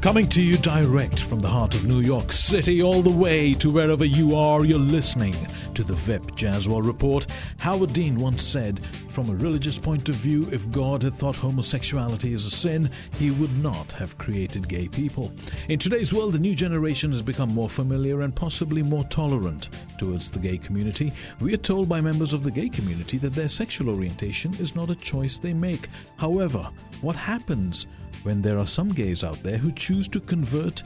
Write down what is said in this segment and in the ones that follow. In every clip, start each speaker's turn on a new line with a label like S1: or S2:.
S1: Coming to you direct from the heart of New York City, all the way to wherever you are, you're listening to the Vip Jaswal Report. Howard Dean once said, From a religious point of view, if God had thought homosexuality is a sin, he would not have created gay people. In today's world, the new generation has become more familiar and possibly more tolerant towards the gay community. We are told by members of the gay community that their sexual orientation is not a choice they make. However, what happens when there are some gays out there who choose to convert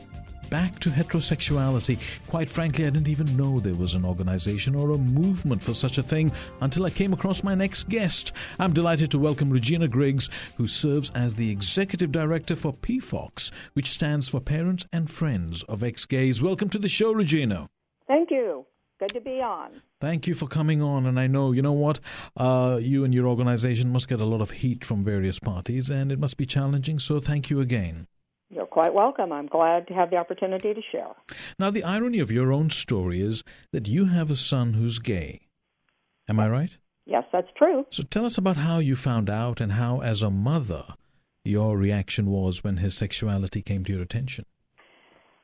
S1: back to heterosexuality. Quite frankly, I didn't even know there was an organization or a movement for such a thing until I came across my next guest. I'm delighted to welcome Regina Griggs, who serves as the executive director for PFOX, which stands for Parents and Friends of Ex Gays. Welcome to the show, Regina.
S2: Thank you. Good to be on.
S1: Thank you for coming on. And I know, you know what? Uh, you and your organization must get a lot of heat from various parties, and it must be challenging. So thank you again.
S2: You're quite welcome. I'm glad to have the opportunity to share.
S1: Now, the irony of your own story is that you have a son who's gay. Am I right?
S2: Yes, that's true.
S1: So tell us about how you found out and how, as a mother, your reaction was when his sexuality came to your attention.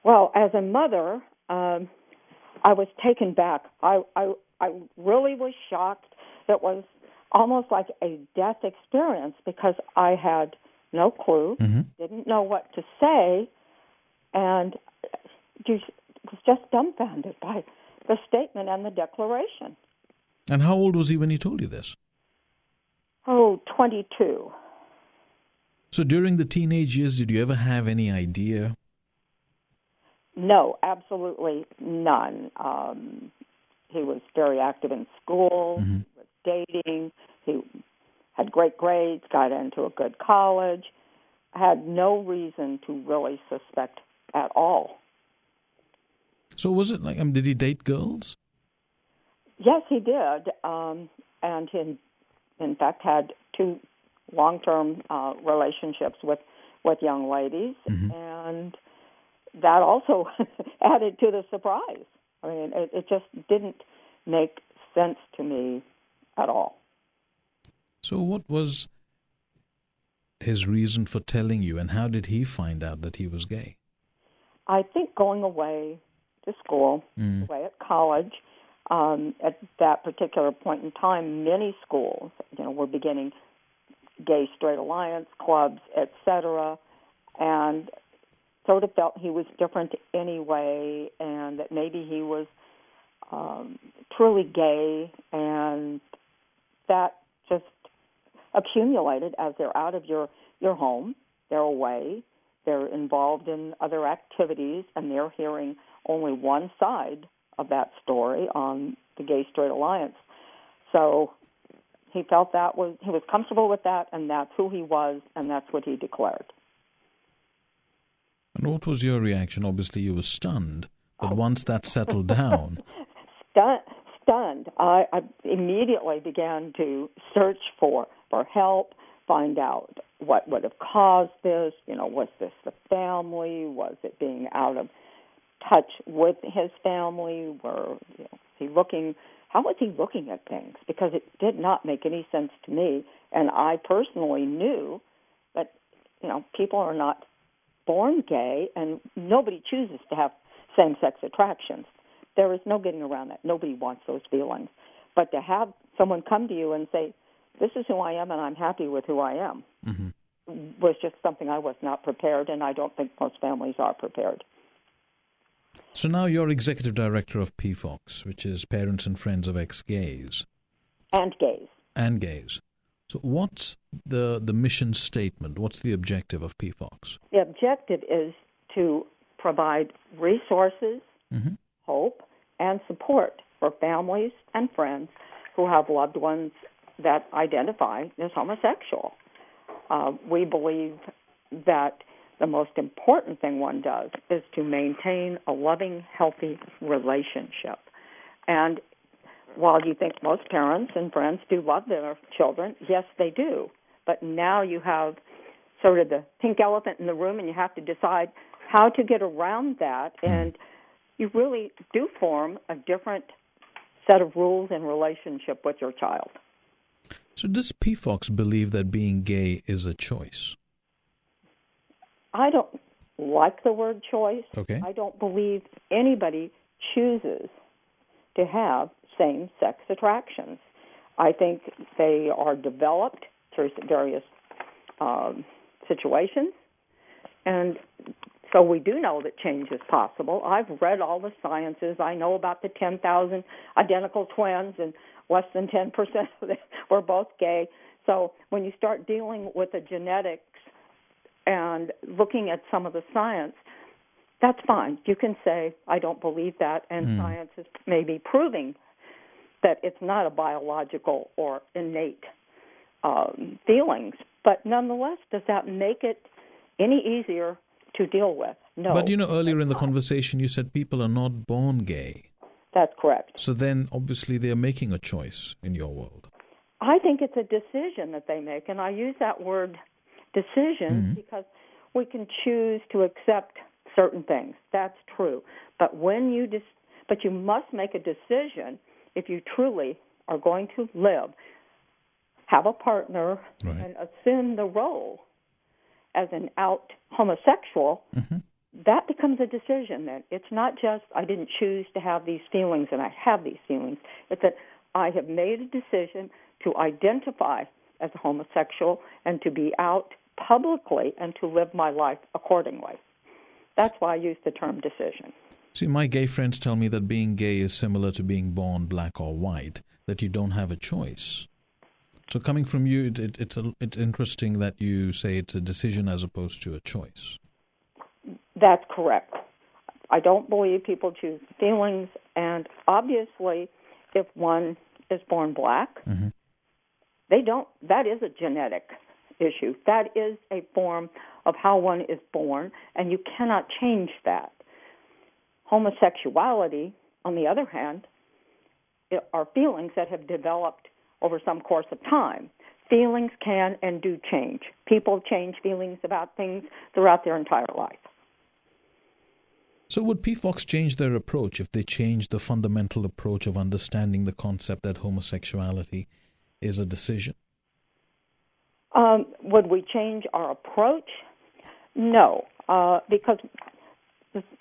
S2: Well, as a mother, um, I was taken back. I, I I really was shocked. It was almost like a death experience because I had no clue, mm-hmm. didn't know what to say, and was just dumbfounded by the statement and the declaration.
S1: And how old was he when he told you this?
S2: Oh, 22.
S1: So during the teenage years, did you ever have any idea
S2: no, absolutely none. Um, he was very active in school, mm-hmm. was dating, he had great grades, got into a good college, had no reason to really suspect at all.
S1: So was it like, um, did he date girls?
S2: Yes, he did, um, and he, in fact, had two long-term uh, relationships with with young ladies, mm-hmm. and that also added to the surprise. I mean, it, it just didn't make sense to me at all.
S1: So, what was his reason for telling you, and how did he find out that he was gay?
S2: I think going away to school, mm. away at college, um, at that particular point in time, many schools, you know, were beginning gay straight alliance clubs, etc. And sort of felt he was different anyway, and that maybe he was um, truly gay, and that just accumulated as they're out of your your home, they're away, they're involved in other activities, and they're hearing only one side of that story on the Gay Straight Alliance. So he felt that was he was comfortable with that, and that's who he was, and that's what he declared.
S1: And what was your reaction? Obviously, you were stunned. But oh. once that settled down.
S2: Stun- stunned. I, I immediately began to search for, for help, find out what would have caused this. You know, was this the family? Was it being out of touch with his family? Were you know, he looking? How was he looking at things? Because it did not make any sense to me, and I personally knew that you know people are not born gay, and nobody chooses to have same sex attractions. There is no getting around that. Nobody wants those feelings. But to have someone come to you and say, This is who I am, and I'm happy with who I am, mm-hmm. was just something I was not prepared, and I don't think most families are prepared.
S1: So now you're executive director of PFOX, which is Parents and Friends of Ex Gays.
S2: And gays.
S1: And gays. So, what's the, the mission statement? What's the objective of PFOX?
S2: The objective is to provide resources, mm-hmm. hope, and support for families and friends who have loved ones that identify as homosexual. Uh, we believe that the most important thing one does is to maintain a loving, healthy relationship. And while you think most parents and friends do love their children, yes, they do. But now you have sort of the pink elephant in the room, and you have to decide how to get around that. Hmm. And you really do form a different set of rules in relationship with your child.
S1: So, does PFOX believe that being gay is a choice?
S2: I don't like the word choice.
S1: Okay.
S2: I don't believe anybody chooses to have same sex attractions. I think they are developed through various um, situations. And so we do know that change is possible. I've read all the sciences. I know about the 10,000 identical twins, and less than 10% of them were both gay. So when you start dealing with the genetics and looking at some of the science, that's fine. You can say, I don't believe that, and mm. science is maybe proving that it's not a biological or innate um, feelings. But nonetheless, does that make it any easier to deal with? No.
S1: But you know, earlier in the conversation, you said people are not born gay.
S2: That's correct.
S1: So then, obviously, they are making a choice in your world.
S2: I think it's a decision that they make, and I use that word decision mm-hmm. because we can choose to accept certain things. That's true. But when you dis- but you must make a decision if you truly are going to live, have a partner, right. and assume the role as an out homosexual. Mm-hmm. That becomes a decision then. It's not just I didn't choose to have these feelings and I have these feelings. It's that I have made a decision to identify as a homosexual and to be out publicly and to live my life accordingly. That's why I use the term decision.
S1: See, my gay friends tell me that being gay is similar to being born black or white, that you don't have a choice. So, coming from you, it, it, it's a, it's interesting that you say it's a decision as opposed to a choice.
S2: That's correct. I don't believe people choose feelings, and obviously, if one is born black, mm-hmm. they don't. That is a genetic issue. That is a form of how one is born, and you cannot change that. Homosexuality, on the other hand, are feelings that have developed over some course of time. Feelings can and do change. People change feelings about things throughout their entire life.
S1: So, would PFOX change their approach if they changed the fundamental approach of understanding the concept that homosexuality is a decision?
S2: Um, would we change our approach? No, uh, because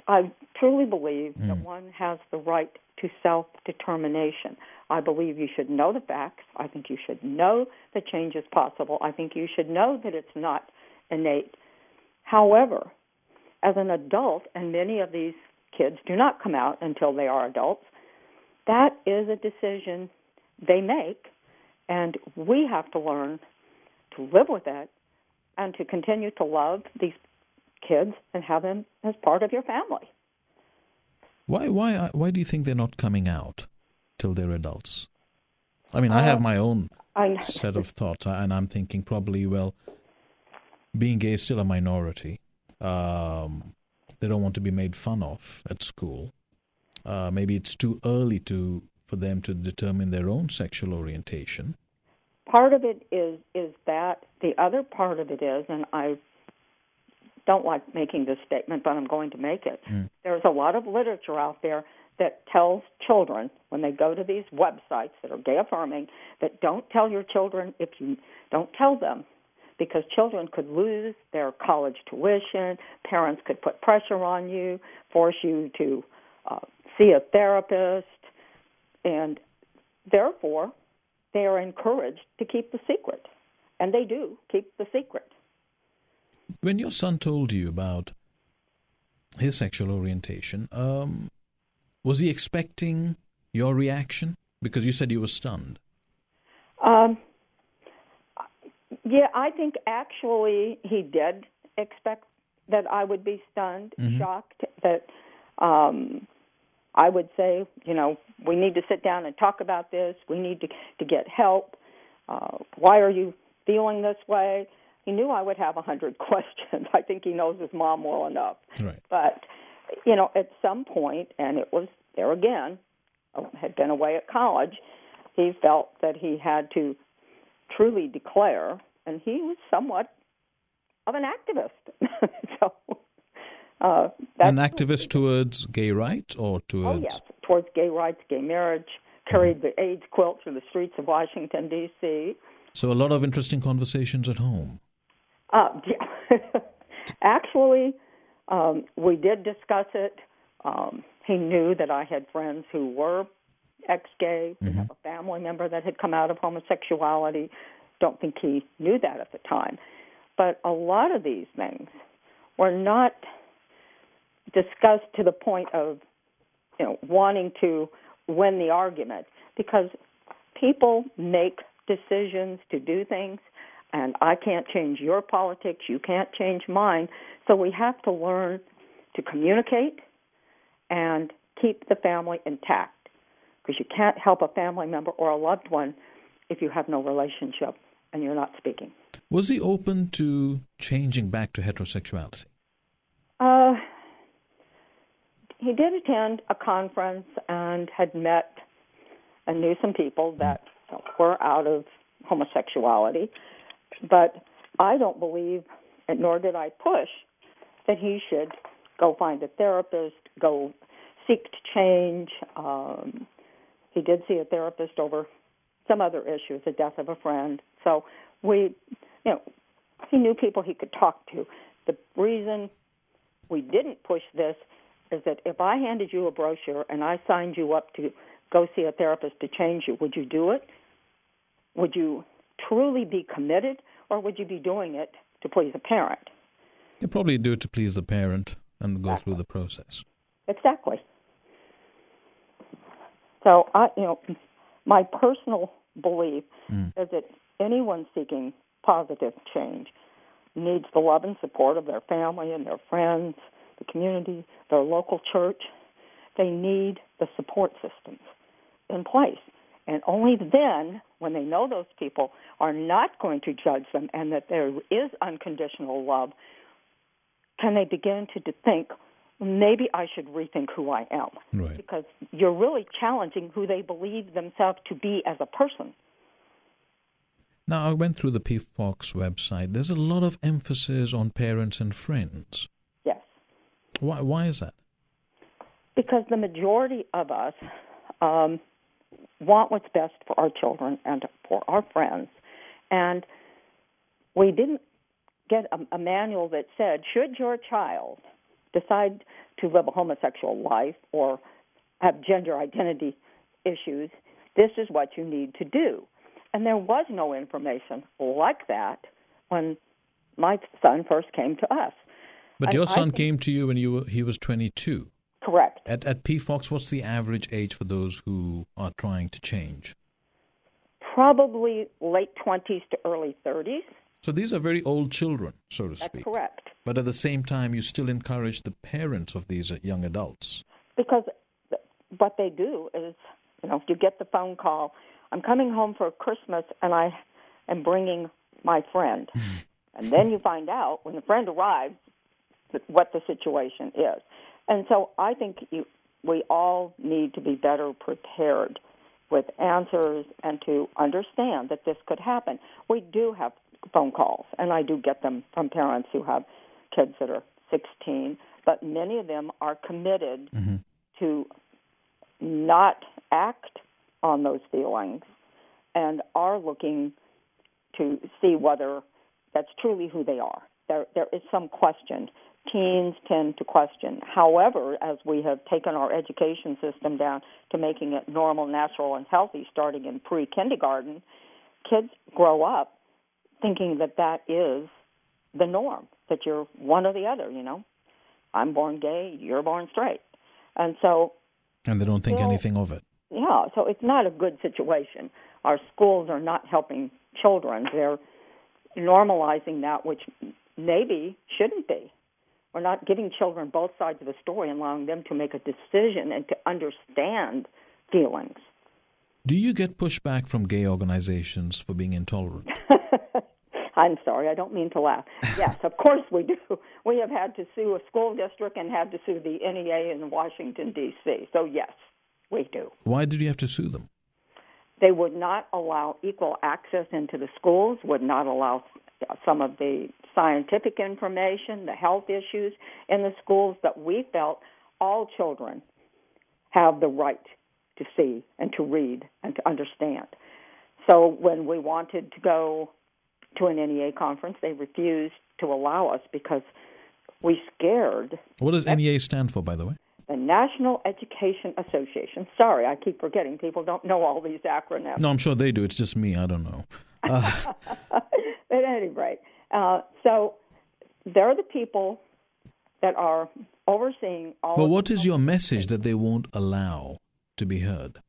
S2: I truly believe mm. that one has the right to self determination. I believe you should know the facts. I think you should know that change is possible. I think you should know that it's not innate. However, as an adult, and many of these kids do not come out until they are adults, that is a decision they make, and we have to learn to live with it and to continue to love these kids and have them as part of your family.
S1: Why why uh, why do you think they're not coming out till they're adults? I mean, I have uh, my own set of thoughts, uh, and I'm thinking probably well, being gay is still a minority. Um, they don't want to be made fun of at school. Uh, maybe it's too early to for them to determine their own sexual orientation.
S2: Part of it is is that the other part of it is, and I don't like making this statement, but I'm going to make it. Mm. There's a lot of literature out there that tells children when they go to these websites that are gay affirming that don't tell your children if you don't tell them because children could lose their college tuition, parents could put pressure on you, force you to uh, see a therapist, and therefore they are encouraged to keep the secret. And they do keep the secret.
S1: When your son told you about his sexual orientation, um, was he expecting your reaction? Because you said you were stunned.
S2: Um, yeah, I think actually he did expect that I would be stunned, mm-hmm. shocked, that um, I would say, you know, we need to sit down and talk about this. We need to to get help. Uh, why are you feeling this way? He knew I would have a hundred questions. I think he knows his mom well enough.
S1: Right.
S2: But you know, at some point, and it was there again, had been away at college. He felt that he had to truly declare, and he was somewhat of an activist. so, uh,
S1: an activist towards gay rights or towards?
S2: Oh yes, towards gay rights, gay marriage. Carried the AIDS quilt through the streets of Washington D.C.
S1: So a lot of interesting conversations at home.
S2: Uh. Actually, Um, we did discuss it. Um, he knew that I had friends who were ex-gay. We
S1: Mm-hmm.
S2: have a family member that had come out of homosexuality. Don't think he knew that at the time. But a lot of these things were not discussed to the point of, you know, wanting to win the argument because people make decisions to do things and I can't change your politics, you can't change mine. So we have to learn to communicate and keep the family intact because you can't help a family member or a loved one if you have no relationship and you're not speaking.
S1: Was he open to changing back to heterosexuality?
S2: Uh, he did attend a conference and had met and knew some people that were out of homosexuality, but I don't believe, nor did I push, that he should go find a therapist, go seek to change. Um, he did see a therapist over some other issues, the death of a friend. So we, you know, he knew people he could talk to. The reason we didn't push this is that if I handed you a brochure and I signed you up to go see a therapist to change you, would you do it? Would you truly be committed, or would you be doing it to please a parent?
S1: You probably do it to please the parent and go through the process.
S2: Exactly. So I, you know, my personal belief hmm. is that anyone seeking positive change needs the love and support of their family and their friends, the community, their local church. They need the support systems in place. And only then, when they know those people are not going to judge them and that there is unconditional love, can they begin to think, maybe I should rethink who I am.
S1: Right.
S2: Because you're really challenging who they believe themselves to be as a person.
S1: Now, I went through the PFOX website. There's a lot of emphasis on parents and friends.
S2: Yes.
S1: Why, why is that?
S2: Because the majority of us um, want what's best for our children and for our friends. And we didn't get a, a manual that said, should your child decide to live a homosexual life or have gender identity issues, this is what you need to do. And there was no information like that when my son first came to us.
S1: But
S2: And
S1: your son
S2: think-
S1: came to you when you were, he was 22.
S2: Correct.
S1: At, at PFOX, what's the average age for those who are trying to change?
S2: Probably late 20s to early 30s.
S1: So these are very old children, so to
S2: That's
S1: speak.
S2: correct.
S1: But at the same time, you still encourage the parents of these uh, young adults.
S2: Because what they do is, you know, you get the phone call, I'm coming home for Christmas and I am bringing my friend. and then you find out when the friend arrives what the situation is. And so I think you, we all need to be better prepared with answers and to understand that this could happen. We do have phone calls, and I do get them from parents who have kids that are 16, but many of them are committed mm-hmm. to not act on those feelings and are looking to see whether that's truly who they are. There, there is some question. Teens tend to question. However, as we have taken our education system down to making it normal, natural, and healthy starting in pre kindergarten, kids grow up thinking that that is the norm, that you're one or the other, you know. I'm born gay, you're born straight. And so
S1: And they don't think anything of it.
S2: yeah, so it's not a good situation. Our schools are not helping children. They're normalizing that, which maybe shouldn't be. We're not giving children both sides of the story and allowing them to make a decision and to understand feelings.
S1: Do you get pushback from gay organizations for being intolerant?
S2: I'm sorry, I don't mean to laugh. Yes, of course we do. We have had to sue a school district and had to sue the NEA in Washington, D.C. So, yes, we do.
S1: Why did you have to sue them?
S2: They would not allow equal access into the schools, would not allow some of the scientific information, the health issues in the schools that we felt all children have the right to see and to read and to understand. So when we wanted to go to an NEA conference, they refused to allow us because we scared.
S1: What does NEA stand for, by the way?
S2: The National Education Association. Sorry, I keep forgetting. People don't know all these acronyms.
S1: No, I'm sure they do. It's just me. I don't know. Uh.
S2: At any rate, uh, so they're the people that are overseeing all.
S1: But what is your message that they won't allow to be heard?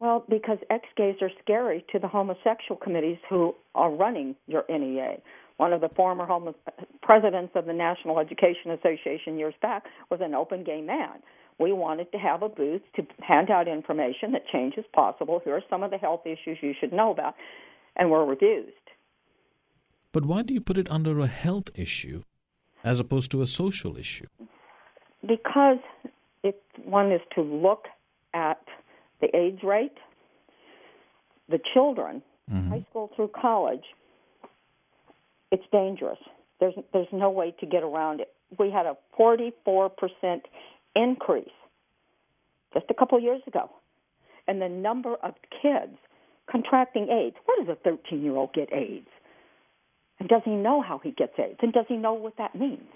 S2: Well, because ex gays are scary to the homosexual committees who are running your NEA. One of the former homo- presidents of the National Education Association years back was an open gay man. We wanted to have a booth to hand out information that change is possible. Here are some of the health issues you should know about, and we're refused.
S1: But why do you put it under a health issue as opposed to a social issue?
S2: Because if one is to look at the AIDS rate, the children, mm-hmm. high school through college, it's dangerous. There's there's no way to get around it. We had a 44% increase just a couple of years ago in the number of kids contracting AIDS. What does a 13 year old get AIDS? And does he know how he gets AIDS? And does he know what that means?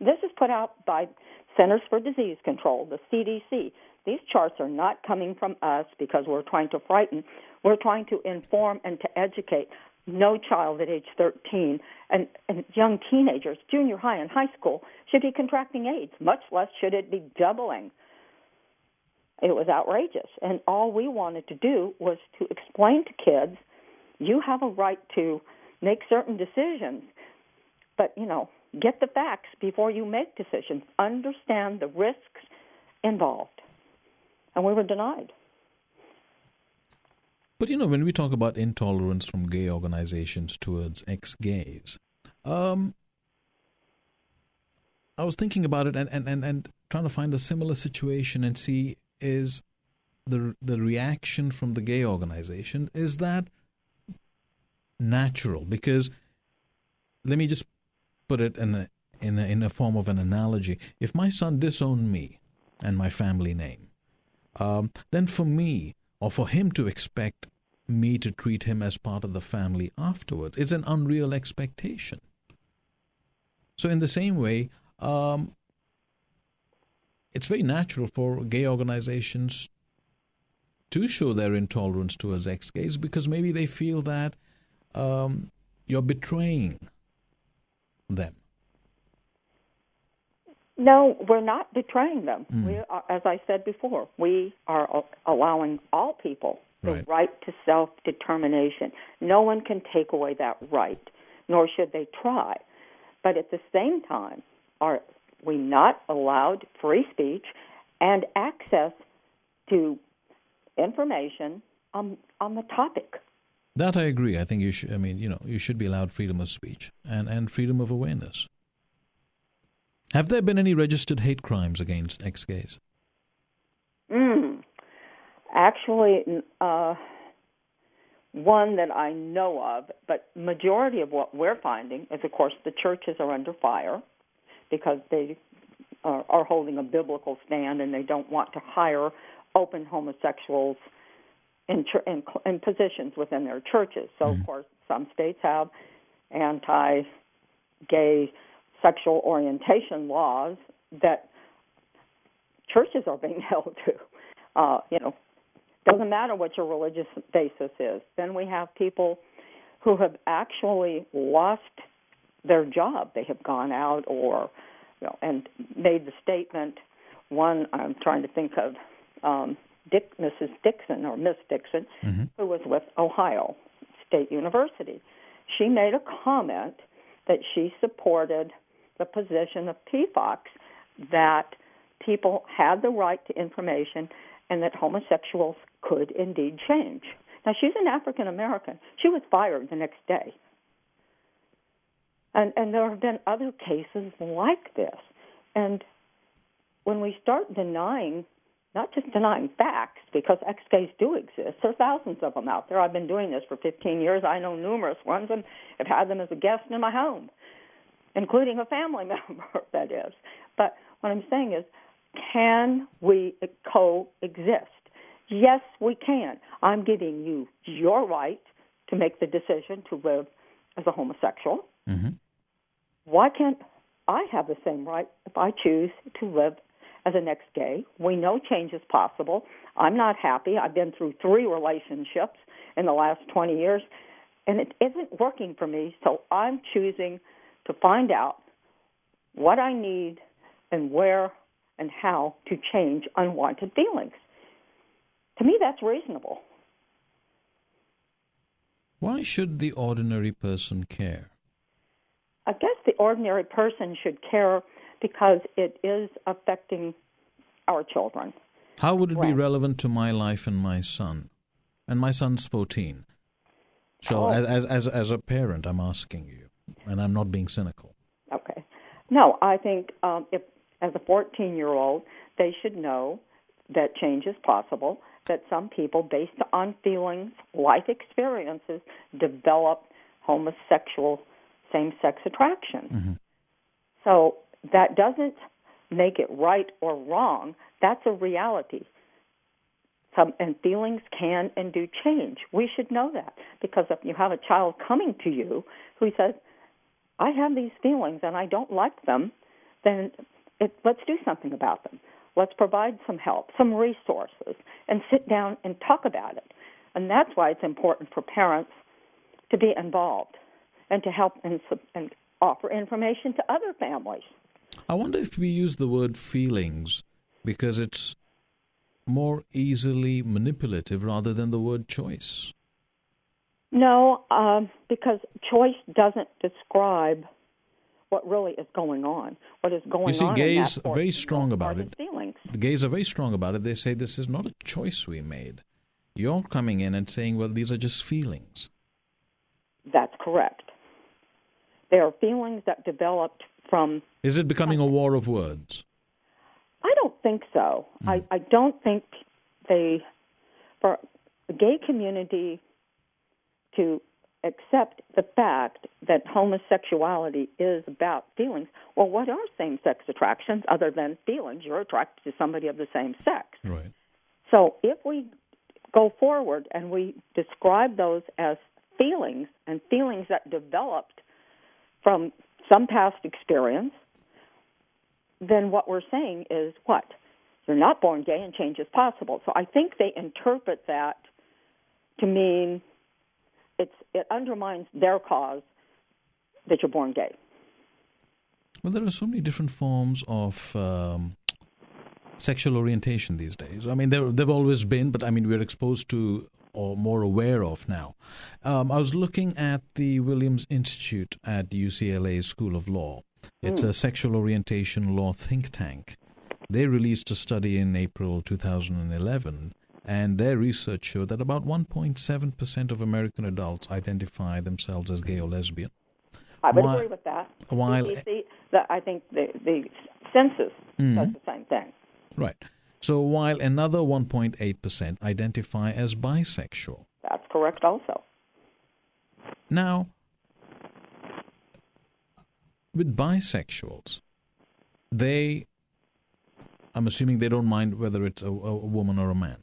S2: This is put out by Centers for Disease Control, the CDC. These charts are not coming from us because we're trying to frighten. We're trying to inform and to educate. No child at age 13 and, and young teenagers, junior high and high school, should be contracting AIDS, much less should it be doubling. It was outrageous. And all we wanted to do was to explain to kids you have a right to make certain decisions, but, you know, get the facts before you make decisions. Understand the risks involved and we were denied.
S1: But you know, when we talk about intolerance from gay organizations towards ex-gays, um, I was thinking about it and, and, and, and trying to find a similar situation and see is the the reaction from the gay organization is that natural because let me just put it in a, in a, in a form of an analogy if my son disowned me and my family name um, then for me or for him to expect me to treat him as part of the family afterwards is an unreal expectation. So, in the same way, um, it's very natural for gay organizations to show their intolerance towards ex gays because maybe they feel that um, you're betraying them.
S2: No, we're not betraying them. Mm. We are, as I said before, we are allowing all people the right, right to self determination. No one can take away that right, nor should they try. But at the same time, are we not allowed free speech and access to information on on the topic?
S1: That I agree. I think you should. I mean, you know, you should be allowed freedom of speech and and freedom of awareness. Have there been any registered hate crimes against ex gays?
S2: Mm. Actually, uh, one that I know of, but majority of what we're finding is, of course, the churches are under fire because they are, are holding a biblical stand and they don't want to hire open homosexuals in, in, in positions within their churches. So, mm. of course, some states have anti-gay sexual orientation laws that churches are being held to. Uh, you know, doesn't matter what your religious basis is. Then we have people who have actually lost their job. They have gone out or, you know, and made the statement. One, I'm trying to think of um, Dick, Mrs. Dixon or Miss Dixon, mm-hmm. who was with Ohio State University. She made a comment that she supported the position of PFOX that people had the right to information and that homosexuals could indeed change. Now, she's an African American. She was fired the next day. And, and there have been other cases like this. And when we start denying, not just denying facts, because ex gays do exist, there are thousands of them out there. I've been doing this for 15 years. I know numerous ones and have had them as a guest in my home including a family member, that is. But what I'm saying is, can we coexist? Yes, we can. I'm giving you your right to make the decision to live as a homosexual. Mm-hmm. Why can't I have the same right if I choose to live as an ex gay. We know change is possible. I'm not happy. I've been through three relationships in the last 20 years, and it isn't working for me, so I'm choosing to find out what I need and where and how to change unwanted feelings. To me, that's reasonable.
S1: Why should the ordinary person care?
S2: I guess the ordinary person should care because it is affecting our children.
S1: How would it be relevant to my life and my son? And my son's 14. So, oh. as, as, as a parent, I'm asking you, and I'm not being cynical.
S2: Okay. No, I think um, if, as a 14 year old, they should know that change is possible, that some people, based on feelings, life experiences, develop homosexual same sex attraction. Mm-hmm. So that doesn't make it right or wrong. That's a reality. Some, and feelings can and do change. We should know that because if you have a child coming to you who says, "I have these feelings and I don't like them," then it, let's do something about them. Let's provide some help, some resources, and sit down and talk about it. And that's why it's important for parents to be involved and to help and, and offer information to other families.
S1: I wonder if we use the word feelings because it's more easily manipulative rather than the word choice.
S2: No, um, because choice doesn't describe what really is going on. What is going on?
S1: You see,
S2: on
S1: gays are very strong about it.
S2: Feelings.
S1: The gays are very strong about it. They say this is not a choice we made. You're coming in and saying, well, these are just feelings.
S2: That's correct. They are feelings that developed from.
S1: Is it becoming a war of words?
S2: I don't think so. Mm. I, I don't think they, for the gay community to accept the fact that homosexuality is about feelings. Well, what are same sex attractions other than feelings? You're attracted to somebody of the same sex.
S1: Right.
S2: So if we go forward and we describe those as feelings and feelings that developed from some past experience, then what we're saying is what? You're not born gay and change is possible. So I think they interpret that to mean it's it undermines their cause that you're born gay.
S1: Well, there are so many different forms of um, sexual orientation these days. I mean, there they've always been, but I mean, we're exposed to or more aware of now. Um, I was looking at the Williams Institute at UCLA School of Law. It's mm. a sexual orientation law think tank. They released a study in April 2011, and their research showed that about 1.7% of American adults identify themselves as gay or lesbian.
S2: I would while, agree with that.
S1: While,
S2: the, I think the, the census mm-hmm. does the same thing.
S1: Right. So while another 1.8% identify as bisexual.
S2: That's correct also.
S1: Now, with bisexuals, they, I'm assuming they don't mind whether it's a, a woman or a man,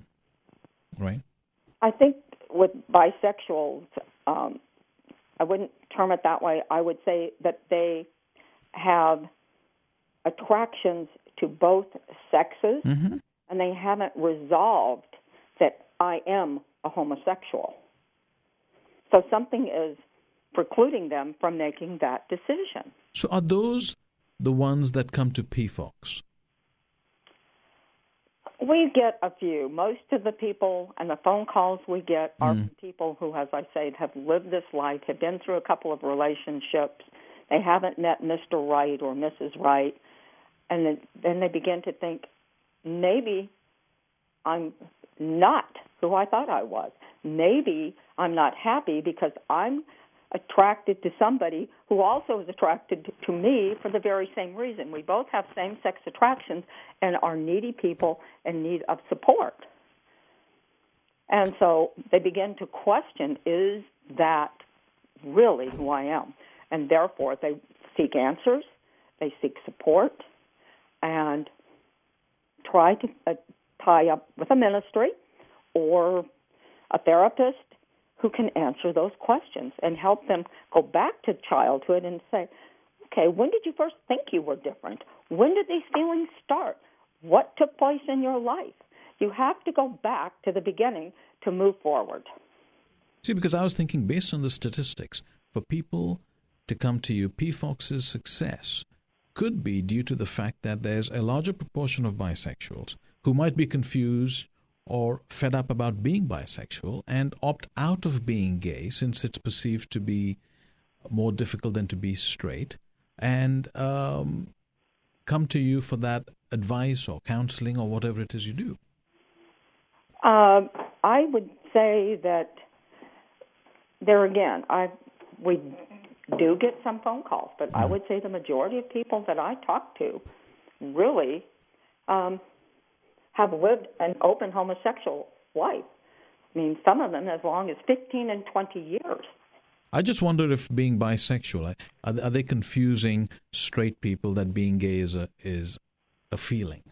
S1: right?
S2: I think with bisexuals, um, I wouldn't term it that way. I would say that they have attractions to both sexes. Mm-hmm and they haven't resolved that I am a homosexual. So something is precluding them from making that decision.
S1: So are those the ones that come to PFOX?
S2: We get a few. Most of the people and the phone calls we get are mm. people who, as I say, have lived this life, have been through a couple of relationships. They haven't met Mr. Right or Mrs. Right, and then, then they begin to think, maybe I'm not who I thought I was. Maybe I'm not happy because I'm attracted to somebody who also is attracted to me for the very same reason. We both have same sex attractions and are needy people in need of support. And so they begin to question is that really who I am? And therefore they seek answers, they seek support, and try to uh, tie up with a ministry or a therapist who can answer those questions and help them go back to childhood and say, okay, when did you first think you were different? When did these feelings start? What took place in your life? You have to go back to the beginning to move forward.
S1: See, because I was thinking, based on the statistics, for people to come to you, PFOX's success could be due to the fact that there's a larger proportion of bisexuals who might be confused or fed up about being bisexual and opt out of being gay since it's perceived to be more difficult than to be straight and um, come to you for that advice or counseling or whatever it is you do?
S2: Uh, I would say that there again, I we do get some phone calls, but I mm-hmm. would say the majority of people that I talk to really um, have lived an open homosexual life. I mean, some of them as long as 15 and 20 years.
S1: I just wonder if being bisexual are, are they confusing straight people that being gay is a is a feeling?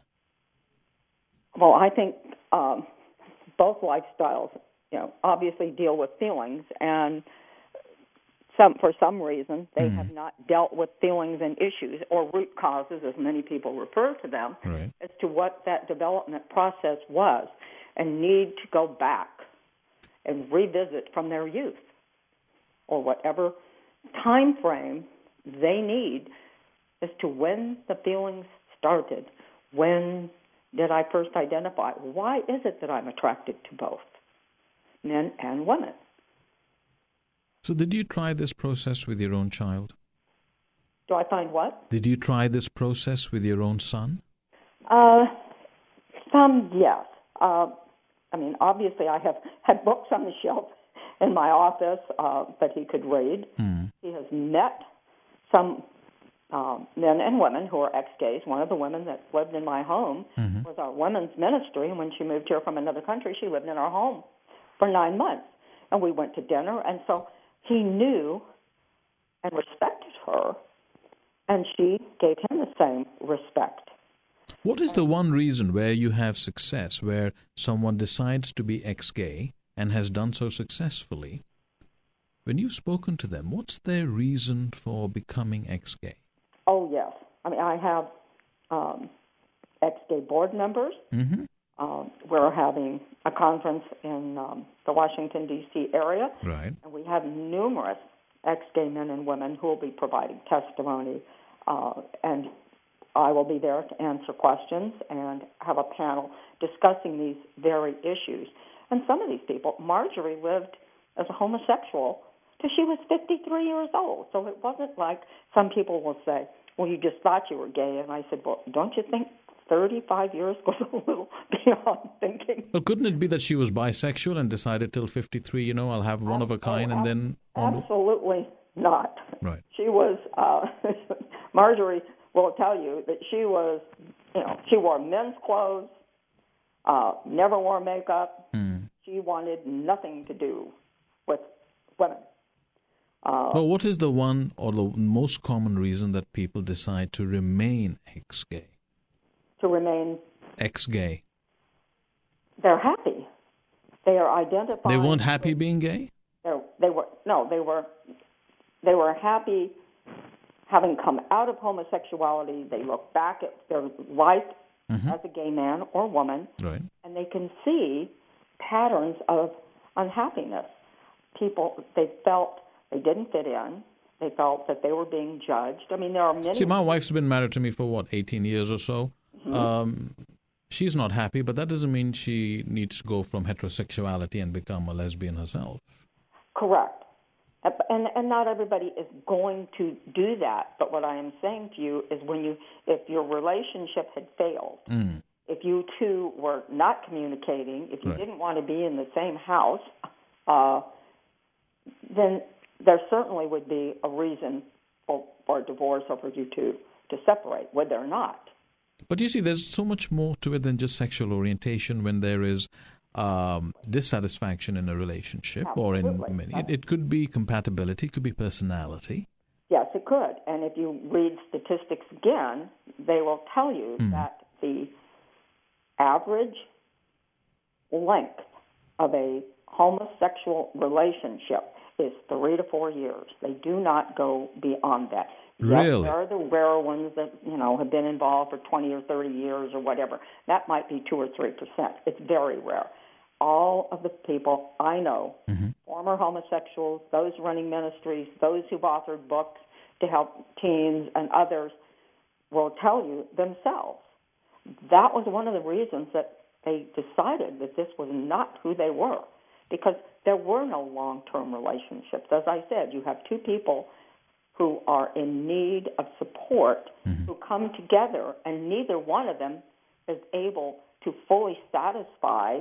S2: Well, I think um, both lifestyles, you know, obviously deal with feelings, and some for some reason they mm. have not dealt with feelings and issues or root causes, as many people refer to them,
S1: right.
S2: as to what that development process was, and need to go back and revisit from their youth or whatever time frame they need as to when the feelings started. When did I first identify? Why is it that I'm attracted to both men and women?
S1: So, did you try this process with your own child?
S2: Do I find what?
S1: Did you try this process with your own son?
S2: Uh, some, yes. Uh, I mean, obviously, I have had books on the shelf in my office uh, that he could read.
S1: Mm.
S2: He has met some um, men and women who are ex-gays. One of the women that lived in my home
S1: mm-hmm.
S2: was our women's ministry, and when she moved here from another country, she lived in our home for nine months, and we went to dinner, and so he knew and respected her, and she gave him the same respect.
S1: What is the one reason where you have success, where someone decides to be ex-gay and has done so successfully? When you've spoken to them, what's their reason for becoming ex-gay?
S2: Oh yes, I mean I have um, ex-gay board members.
S1: Mm-hmm.
S2: Um, we're having a conference in um, the Washington D.C. area,
S1: right?
S2: And we have numerous ex-gay men and women who will be providing testimony, uh, and I will be there to answer questions and have a panel discussing these very issues. And some of these people, Marjorie lived as a homosexual till she was 53 years old. So it wasn't like some people will say, well, you just thought you were gay. And I said, well, don't you think 35 years goes a little beyond thinking?
S1: Well, couldn't it be that she was bisexual and decided till 53, you know, I'll have one of a kind oh, and then.
S2: Absolutely not.
S1: Right.
S2: She was, uh, Marjorie will tell you that she was, you know, she wore men's clothes, uh, never wore makeup.
S1: Mm.
S2: She wanted nothing to do with women.
S1: Uh, but what is the one or the most common reason that people decide to remain ex-gay?
S2: To remain
S1: ex-gay.
S2: They're happy. They are identified.
S1: They weren't happy being gay.
S2: They were no. They were. They were happy having come out of homosexuality. They look back at their life mm-hmm. as a gay man or woman,
S1: right.
S2: and they can see patterns of unhappiness. People they felt they didn't fit in. They felt that they were being judged. I mean, there are many.
S1: See, my wife's been married to me for what, 18 years or so.
S2: Mm-hmm.
S1: Um, she's not happy, but that doesn't mean she needs to go from heterosexuality and become a lesbian herself.
S2: Correct. And and not everybody is going to do that. But what I am saying to you is, when you if your relationship had failed,
S1: mm.
S2: if you two were not communicating, if you
S1: right.
S2: didn't want to be in the same house, uh, then there certainly would be a reason for, for a divorce or for you two to separate, would there not?
S1: But you see, there's so much more to it than just sexual orientation when there is um, dissatisfaction in a relationship
S2: Absolutely.
S1: or in many. It, it, could be compatibility, it could be personality.
S2: Yes, it could. And if you read statistics again, they will tell you
S1: mm.
S2: that the average length of a homosexual relationship is three to four years. They do not go beyond that.
S1: Really?
S2: Yes, there are the rare ones that you know have been involved for 20 or 30 years or whatever. That might be two or three percent. It's very rare. All of the people I know, mm-hmm. former homosexuals, those running ministries, those who've authored books to help teens and others, will tell you themselves that was one of the reasons that they decided that this was not who they were because there were no long term relationships. As I said, you have two people who are in need of support mm-hmm. who come together, and neither one of them is able to fully satisfy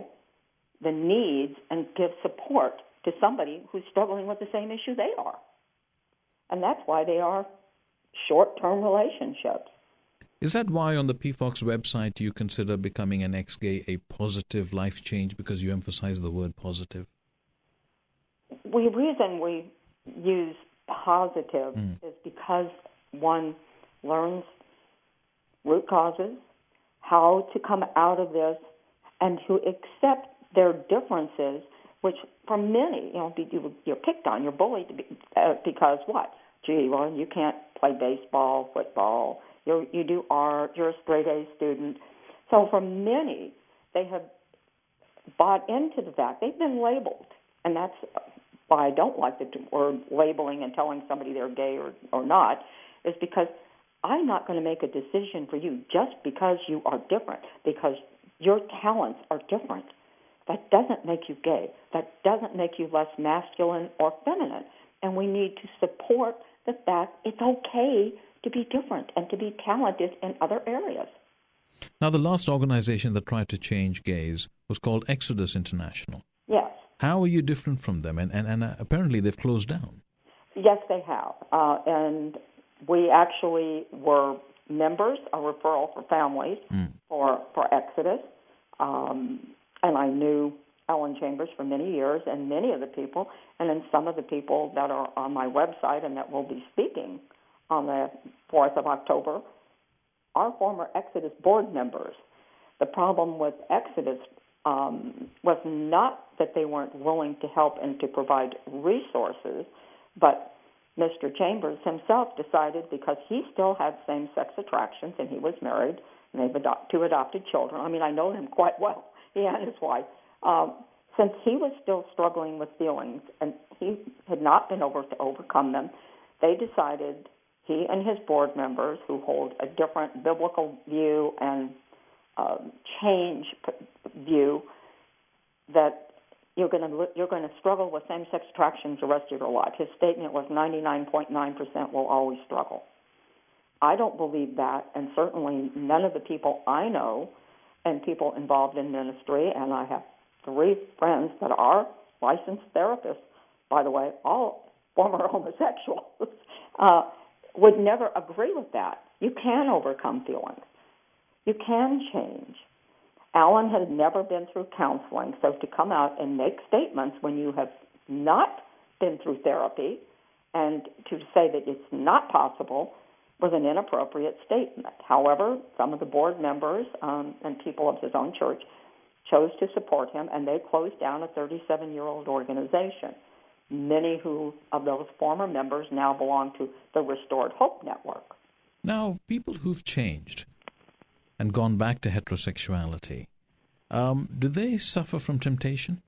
S2: the needs and give support to somebody who's struggling with the same issue they are. And that's why they are short term relationships.
S1: Is that why on the PFOX website you consider becoming an ex gay a positive life change because you emphasize the word positive?
S2: The reason we use positive mm. is because one learns root causes, how to come out of this, and to accept their differences, which for many, you know, you're picked on, you're bullied uh, because what? Gee, well, you can't play baseball, football, you're, you do art, you're a straight A student. So for many, they have bought into the fact they've been labeled, and that's why I don't like the word labeling and telling somebody they're gay or, or not, is because I'm not going to make a decision for you just because you are different, because your talents are different. That doesn't make you gay. That doesn't make you less masculine or feminine. And we need to support the fact it's okay to be different and to be talented in other areas.
S1: Now, the last organization that tried to change gays was called Exodus International. How are you different from them? And, and, and uh, apparently they've closed down.
S2: Yes, they have. Uh, and we actually were members, a referral for families mm. for, for Exodus. Um, and I knew Alan Chambers for many years, and many of the people, and then some of the people that are on my website and that will be speaking on the 4th of October are former Exodus board members. The problem with Exodus um, was not that they weren't willing to help and to provide resources, but Mr. Chambers himself decided because he still had same sex attractions and he was married and they have adopt, two adopted children. I mean, I know him quite well, he and his wife. Um, since he was still struggling with feelings and he had not been able to overcome them, they decided he and his board members, who hold a different biblical view and uh, change view, that you're going to you're going to struggle with same-sex attractions the rest of your life. His statement was 99.9% will always struggle. I don't believe that, and certainly none of the people I know and people involved in ministry, and I have three friends that are licensed therapists, by the way, all former homosexuals. Uh, would never agree with that. You can overcome feelings. You can change. Alan has never been through counseling, so to come out and make statements when you have not been through therapy and to say that it's not possible was an inappropriate statement. However, some of the board members um, and people of his own church chose to support him, and they closed down a 37 year old organization. Many who of those former members now belong to the Restored Hope Network.
S1: Now, people who've changed and gone back to heterosexuality, um, do they suffer from temptation?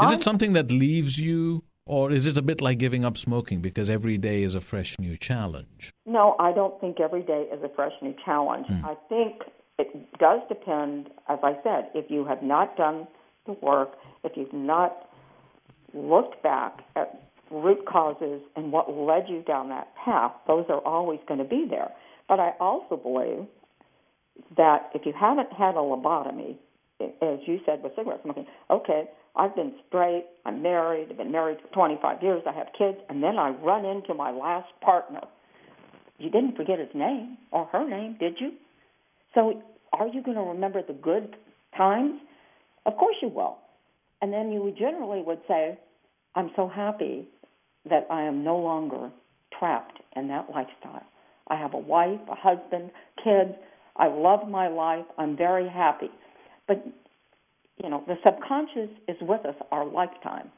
S1: Is I, it something that leaves you, or is it a bit like giving up smoking because every day is a fresh new challenge?
S2: No, I don't think every day is a fresh new challenge. Mm. I think it does depend, as I said, if you have not done the work, if you've not looked back at root causes and what led you down that path, those are always going to be there. But I also believe that if you haven't had a lobotomy, as you said with cigarette smoking, okay, I've been straight, I'm married, I've been married for 25 years, I have kids, and then I run into my last partner. You didn't forget his name or her name, did you? So are you going to remember the good times? Of course you will. And then you generally would say, I'm so happy that I am no longer trapped in that lifestyle. I have a wife, a husband, kids. I love my life. I'm very happy. But, you know, the subconscious is with us our lifetime.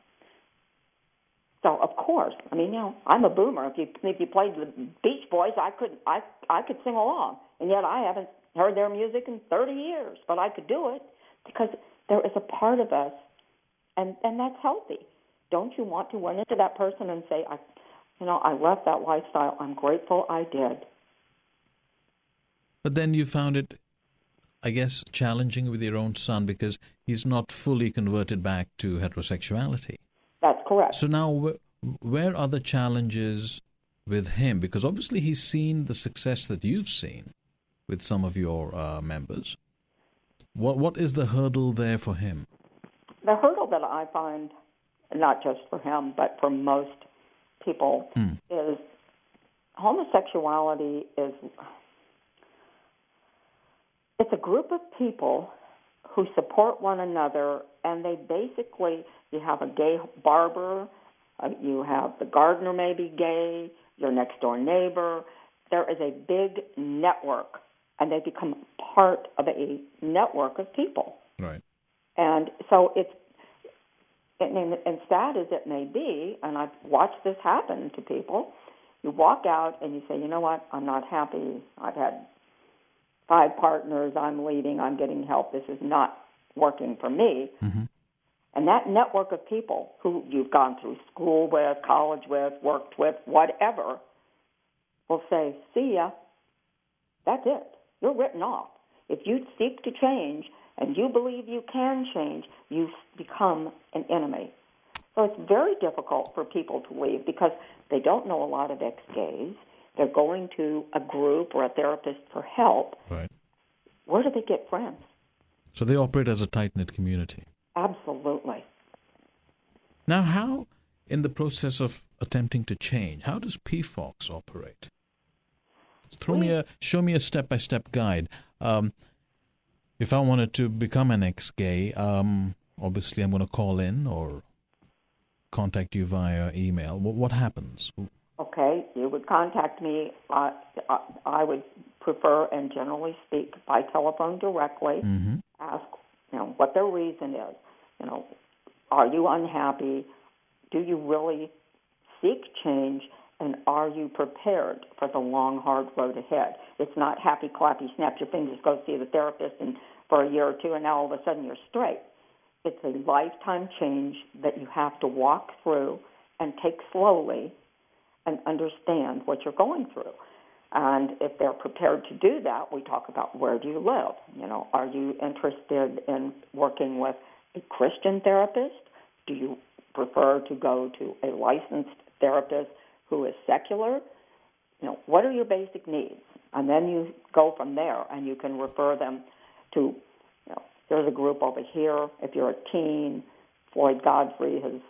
S2: So of course, I mean, you know, I'm a boomer. If you if you played the Beach Boys, I could I I could sing along, and yet I haven't heard their music in 30 years, but I could do it because there is a part of us, and and that's healthy. Don't you want to run into that person and say, I, you know, I left that lifestyle. I'm grateful I did.
S1: But then you found it, I guess, challenging with your own son because he's not fully converted back to heterosexuality.
S2: That's correct.
S1: So now, where are the challenges with him? Because obviously he's seen the success that you've seen with some of your uh, members. What what is the hurdle there for him?
S2: The hurdle that I find, not just for him, but for most people, mm. is homosexuality is it's a group of people who support one another, and they basically you have a gay barber, uh, you have the gardener maybe gay, your next door neighbor. There is a big network, and they become part of a network of people.
S1: Right.
S2: And so it's and, and sad as it may be, and I've watched this happen to people. You walk out and you say, you know what, I'm not happy. I've had five partners. I'm leaving. I'm getting help. This is not working for me. Mm-hmm. And that network of people who you've gone through school with, college with, worked with, whatever, will say, see ya. That's it. You're written off. If you seek to change and you believe you can change, you become an enemy. So it's very difficult for people to leave because they don't know a lot of ex gays. They're going to a group or a therapist for help.
S1: Right.
S2: Where do they get friends?
S1: So they operate as a tight knit community.
S2: Absolutely.
S1: Now, how, in the process of attempting to change, how does PFOX operate? Throw me a, show me a step by step guide. Um, if I wanted to become an ex gay, um, obviously I'm going to call in or contact you via email. What, what happens?
S2: Okay, you would contact me. Uh, I would prefer and generally speak by telephone directly. Mm-hmm. Ask, you know, what their reason is. You know, are you unhappy? Do you really seek change? And are you prepared for the long, hard road ahead? It's not happy, clappy, snap your fingers, go see the therapist, and for a year or two, and now all of a sudden you're straight. It's a lifetime change that you have to walk through and take slowly and understand what you're going through. And if they're prepared to do that, we talk about where do you live? You know, are you interested in working with a Christian therapist? Do you prefer to go to a licensed therapist who is secular? You know, what are your basic needs? And then you go from there and you can refer them to, you know, there's a group over here. If you're a teen, Floyd Godfrey has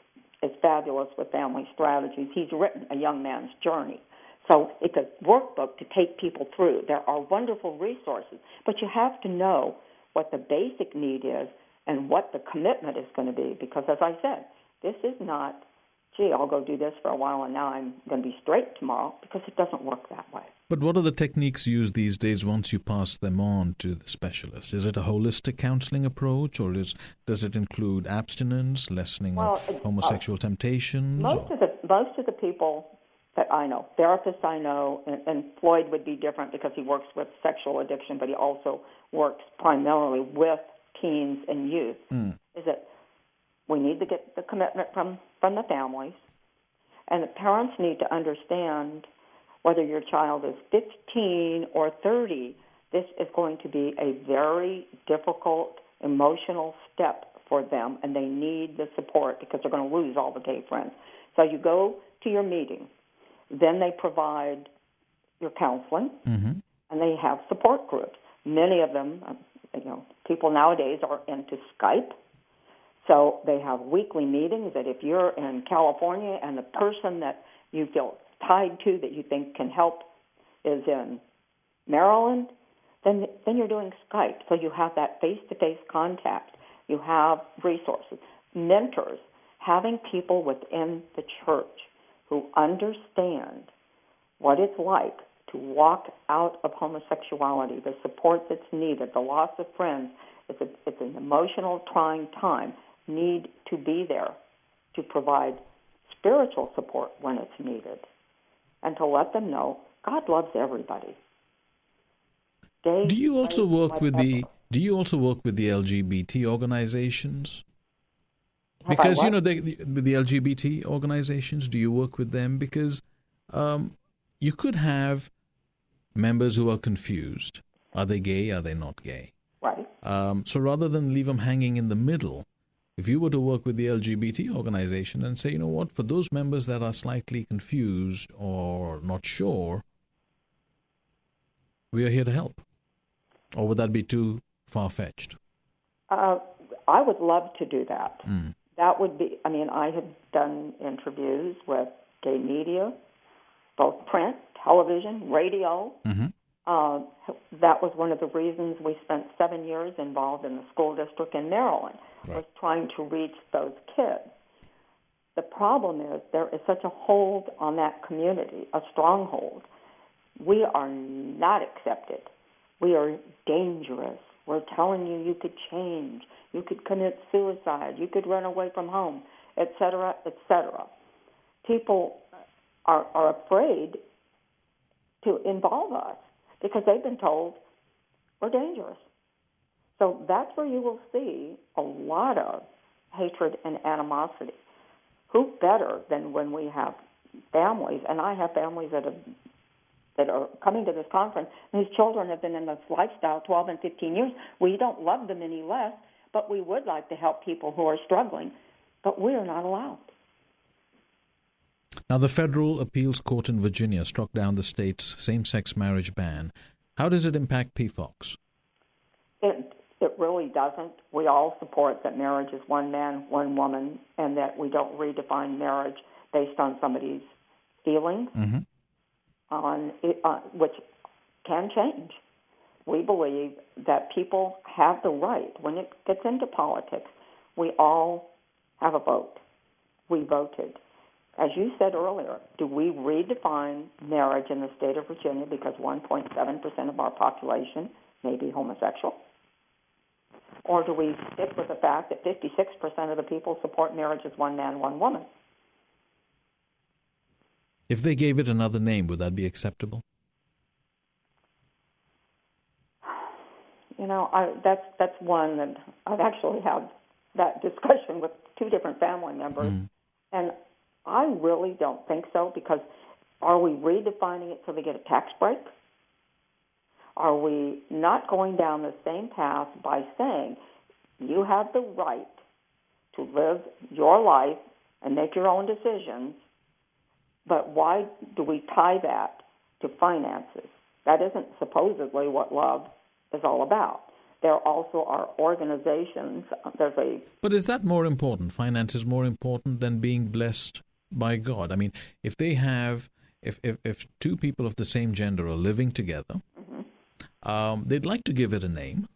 S2: is fabulous with family strategies. He's written A Young Man's Journey. So it's a workbook to take people through. There are wonderful resources, but you have to know what the basic need is and what the commitment is going to be. Because as I said, this is not, gee, I'll go do this for a while and now I'm going to be straight tomorrow, because it doesn't work that way.
S1: But what are the techniques used these days once you pass them on to the specialist? Is it a holistic counseling approach, or is, does it include abstinence, lessening well, of homosexual uh, temptations?
S2: Most or? of the most of the people that I know, therapists I know, and, and Floyd would be different because he works with sexual addiction, but he also works primarily with teens and youth. Mm. Is that we need to get the commitment from from the families, and the parents need to understand whether your child is 15 or 30, this is going to be a very difficult emotional step for them, and they need the support because they're going to lose all the gay friends. So you go to your meeting, then they provide your counseling, mm-hmm. and they have support groups. Many of them, you know, people nowadays are into Skype. So they have weekly meetings that if you're in California and the person that you feel tied to that you think can help is in Maryland, then then you're doing Skype. So you have that face-to-face contact. You have resources, mentors, having people within the church who understand what it's like to walk out of homosexuality, the support that's needed, the loss of friends. It's, a, it's an emotional, trying time. Need to be there to provide spiritual support when it's needed, and to let them know God loves everybody.
S1: Do you also work with the Do you also work with the LGBT organizations? Because you know the, the, the LGBT organizations, do you work with them? Because um, you could have members who are confused. Are they gay? Are they not gay?
S2: Right.
S1: Um, so rather than leave them hanging in the middle, if you were to work with the LGBT organization and say, you know what, for those members that are slightly confused or not sure, we are here to help. Or would that be too far fetched?
S2: Uh, I would love to do that.
S1: Mm.
S2: That would be, I mean, I had done interviews with gay media, both print, television, radio.
S1: Mm-hmm.
S2: Uh, that was one of the reasons we spent seven years involved in the school district in Maryland, right. was trying to reach those kids. The problem is there is such a hold on that community, a stronghold. We are not accepted. We are dangerous. We're telling you you could change, you could commit suicide, you could run away from home, etc., etc. People are, are afraid to involve us because they've been told we're dangerous. So that's where you will see a lot of hatred and animosity. Who better than when we have families, and I have families that have that are coming to this conference whose children have been in this lifestyle 12 and 15 years. We don't love them any less, but we would like to help people who are struggling, but we are not allowed.
S1: Now, the federal appeals court in Virginia struck down the state's same sex marriage ban. How does it impact PFOX?
S2: It, it really doesn't. We all support that marriage is one man, one woman, and that we don't redefine marriage based on somebody's feelings,
S1: mm-hmm.
S2: on it, uh, which can change. We believe that people have the right, when it gets into politics, we all have a vote. We voted as you said earlier, do we redefine marriage in the state of Virginia because 1.7% of our population may be homosexual? Or do we stick with the fact that 56% of the people support marriage as one man, one woman?
S1: If they gave it another name, would that be acceptable?
S2: You know, I, that's that's one that I've actually had that discussion with two different family members,
S1: mm.
S2: and I really don't think so because are we redefining it so they get a tax break? Are we not going down the same path by saying you have the right to live your life and make your own decisions, but why do we tie that to finances? That isn't supposedly what love is all about. There also are organizations. There's a.
S1: But is that more important? Finance is more important than being blessed by God. I mean, if they have, if if, if two people of the same gender are living together. Um, they'd like to give it a name.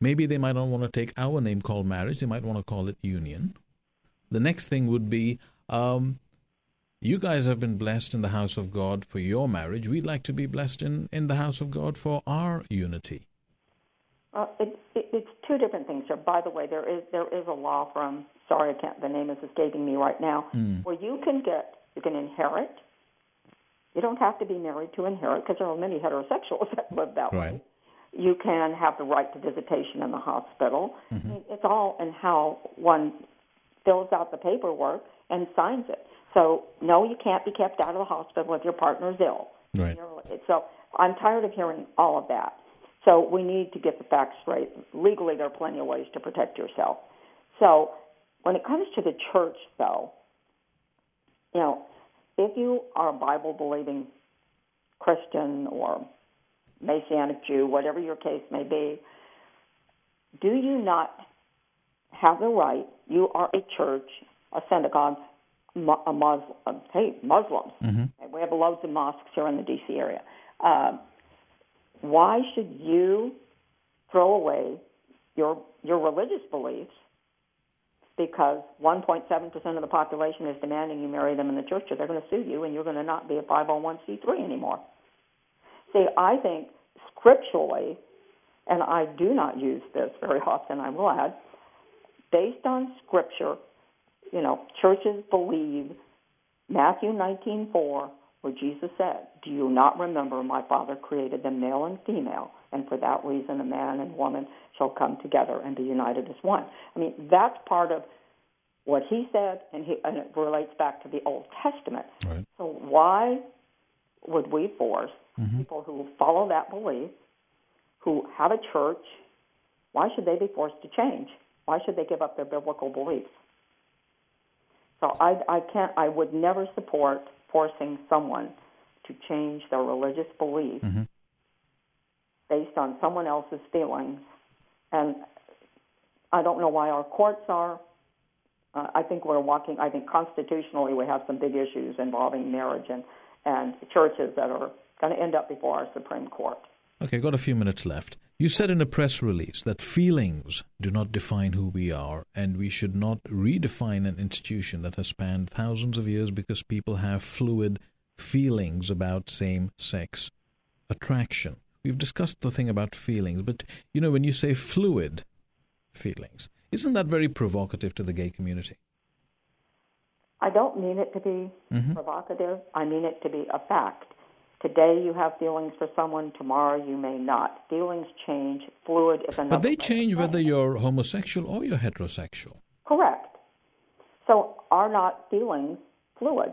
S1: Maybe they might not want to take our name called marriage. They might want to call it union. The next thing would be, um, you guys have been blessed in the house of God for your marriage. We'd like to be blessed in, in the house of God for our unity.
S2: Uh, it, it, it's two different things. So, by the way, there is there is a law from sorry, I can't. The name is escaping me right now.
S1: Mm.
S2: Where you can get you can inherit. You don't have to be married to inherit because there are many heterosexuals that live that
S1: right.
S2: way. You can have the right to visitation in the hospital.
S1: Mm-hmm.
S2: It's all in how one fills out the paperwork and signs it. So, no, you can't be kept out of the hospital if your partner's ill.
S1: Right.
S2: So, I'm tired of hearing all of that. So we need to get the facts straight. Legally, there are plenty of ways to protect yourself. So when it comes to the church, though, you know, if you are a Bible believing Christian or Messianic Jew, whatever your case may be, do you not have the right? You are a church, a synagogue, a Muslim, hey, Muslims.
S1: Mm-hmm.
S2: We have loads of mosques here in the D.C. area. Uh, why should you throw away your your religious beliefs because 1.7% of the population is demanding you marry them in the church, or they're going to sue you, and you're going to not be a 501c3 anymore. See, I think scripturally, and I do not use this very often, I will add, based on scripture, you know, churches believe Matthew 19:4, where Jesus said, "Do you not remember my Father created them male and female, and for that reason a man and woman shall come together and be united as one." I mean, that's part of what he said, and, he, and it relates back to the Old Testament.
S1: Right.
S2: So why would we force
S1: Mm-hmm.
S2: people who follow that belief, who have a church, why should they be forced to change? Why should they give up their biblical beliefs? So I, I can't. I would never support forcing someone to change their religious belief
S1: Mhm.
S2: Based on someone else's feelings. And I don't know why our courts are. Uh, I think we're walking. I think constitutionally we have some big issues involving marriage and and churches that are going to end up before our Supreme Court.
S1: Okay, got a few minutes left. You said in a press release that feelings do not define who we are, and we should not redefine an institution that has spanned thousands of years because people have fluid feelings about same sex attraction. We've discussed the thing about feelings, but you know, when you say fluid feelings, isn't that very provocative to the gay community?
S2: I don't mean it to be
S1: mm-hmm.
S2: provocative. I mean it to be a fact. Today you have feelings for someone, tomorrow you may not. Feelings change. Fluid is another.
S1: But they change whether you're homosexual or you're heterosexual.
S2: Correct. So are not feelings fluid?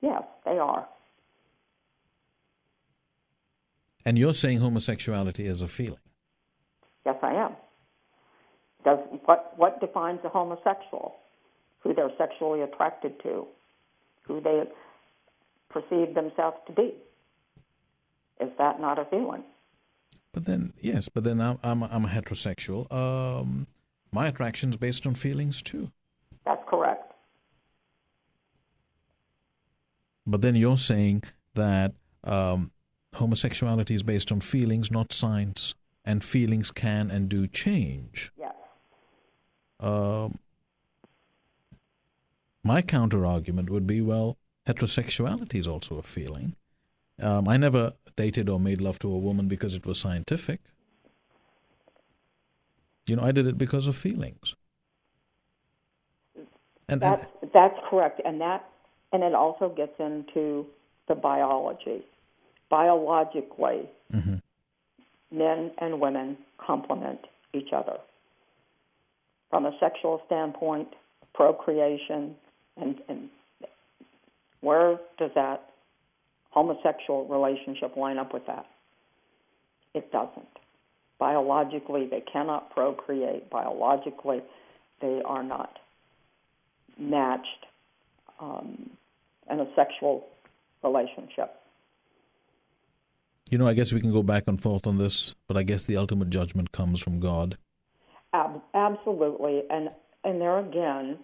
S2: Yes, they are.
S1: And you're saying homosexuality is a feeling.
S2: Yes, I am. Does what what defines a homosexual? Who they're sexually attracted to, who they perceive themselves to be. Is that not a feeling?
S1: But then, yes, but then I'm I'm, I'm a heterosexual. Um, my attraction's based on feelings too.
S2: That's correct.
S1: But then you're saying that um, homosexuality is based on feelings, not science, and feelings can and do change.
S2: Yes.
S1: Um, my counter argument would be, well, heterosexuality is also a feeling. Um, I never dated or made love to a woman because it was scientific. You know, I did it because of feelings. And, and
S2: That's that's correct, and that and it also gets into the biology. Biologically,
S1: Mhm.
S2: men and women complement each other. From a sexual standpoint, procreation, and, and where does that homosexual relationship line up with that? It doesn't. Biologically, they cannot procreate. Biologically, they are not matched um, in a sexual relationship.
S1: You know, I guess we can go back and forth on this, but I guess the ultimate judgment comes from God.
S2: Ab- absolutely, and and there again,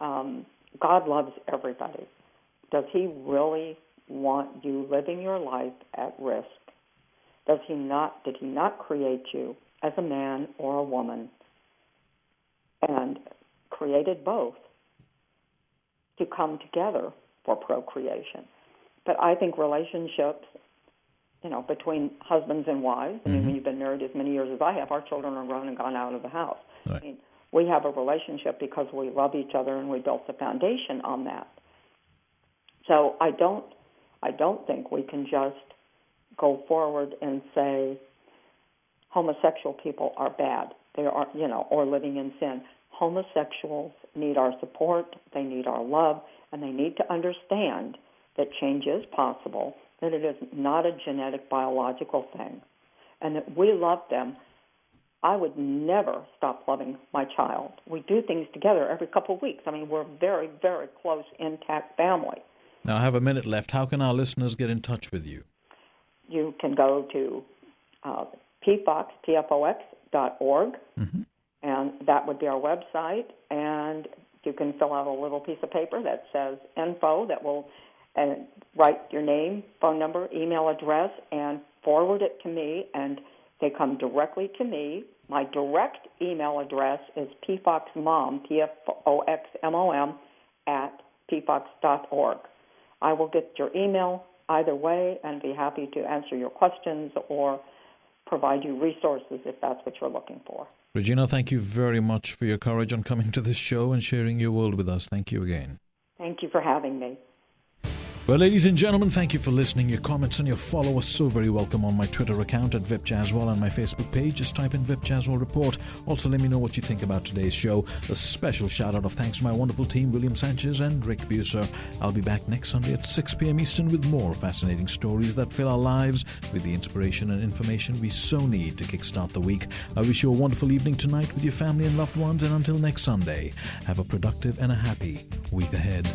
S2: um, God loves everybody. Does He really want you living your life at risk? Does He not? Did He not create you as a man or a woman, and created both to come together for procreation? But I think relationships you know, between husbands and wives. I mean, mm-hmm. when you've been married as many years as I have, our children are grown and gone out of the house.
S1: Right.
S2: I mean, we have a relationship because we love each other and we built the foundation on that. So I don't, I don't think we can just go forward and say homosexual people are bad. They are, you know, or living in sin. Homosexuals need our support. They need our love, and they need to understand that change is possible that it is not a genetic biological thing, and that we love them. I would never stop loving my child. We do things together every couple of weeks. I mean, we're a very, very close, intact family.
S1: Now, I have a minute left. How can our listeners get in touch with you?
S2: You can go to uh, pfox, P-F-O-X, dot org,
S1: Mm-hmm.
S2: and that would be our website. And you can fill out a little piece of paper that says info that will and write your name, phone number, email address, and forward it to me. And they come directly to me. My direct email address is pfoxmom, P-F-O-X-M-O-M, at pfox.org. I will get your email either way and be happy to answer your questions or provide you resources if that's what you're looking for.
S1: Regina, thank you very much for your courage on coming to this show and sharing your world with us. Thank you again.
S2: Thank you for having me.
S1: Well, ladies and gentlemen, thank you for listening. Your comments and your follow are so very welcome on my Twitter account at Vip and my Facebook page. Just type in Vip Report. Also, let me know what you think about today's show. A special shout out of thanks to my wonderful team, William Sanchez and Rick Buser. I'll be back next Sunday at 6 p.m. Eastern with more fascinating stories that fill our lives with the inspiration and information we so need to kickstart the week. I wish you a wonderful evening tonight with your family and loved ones, and until next Sunday, have a productive and a happy week ahead.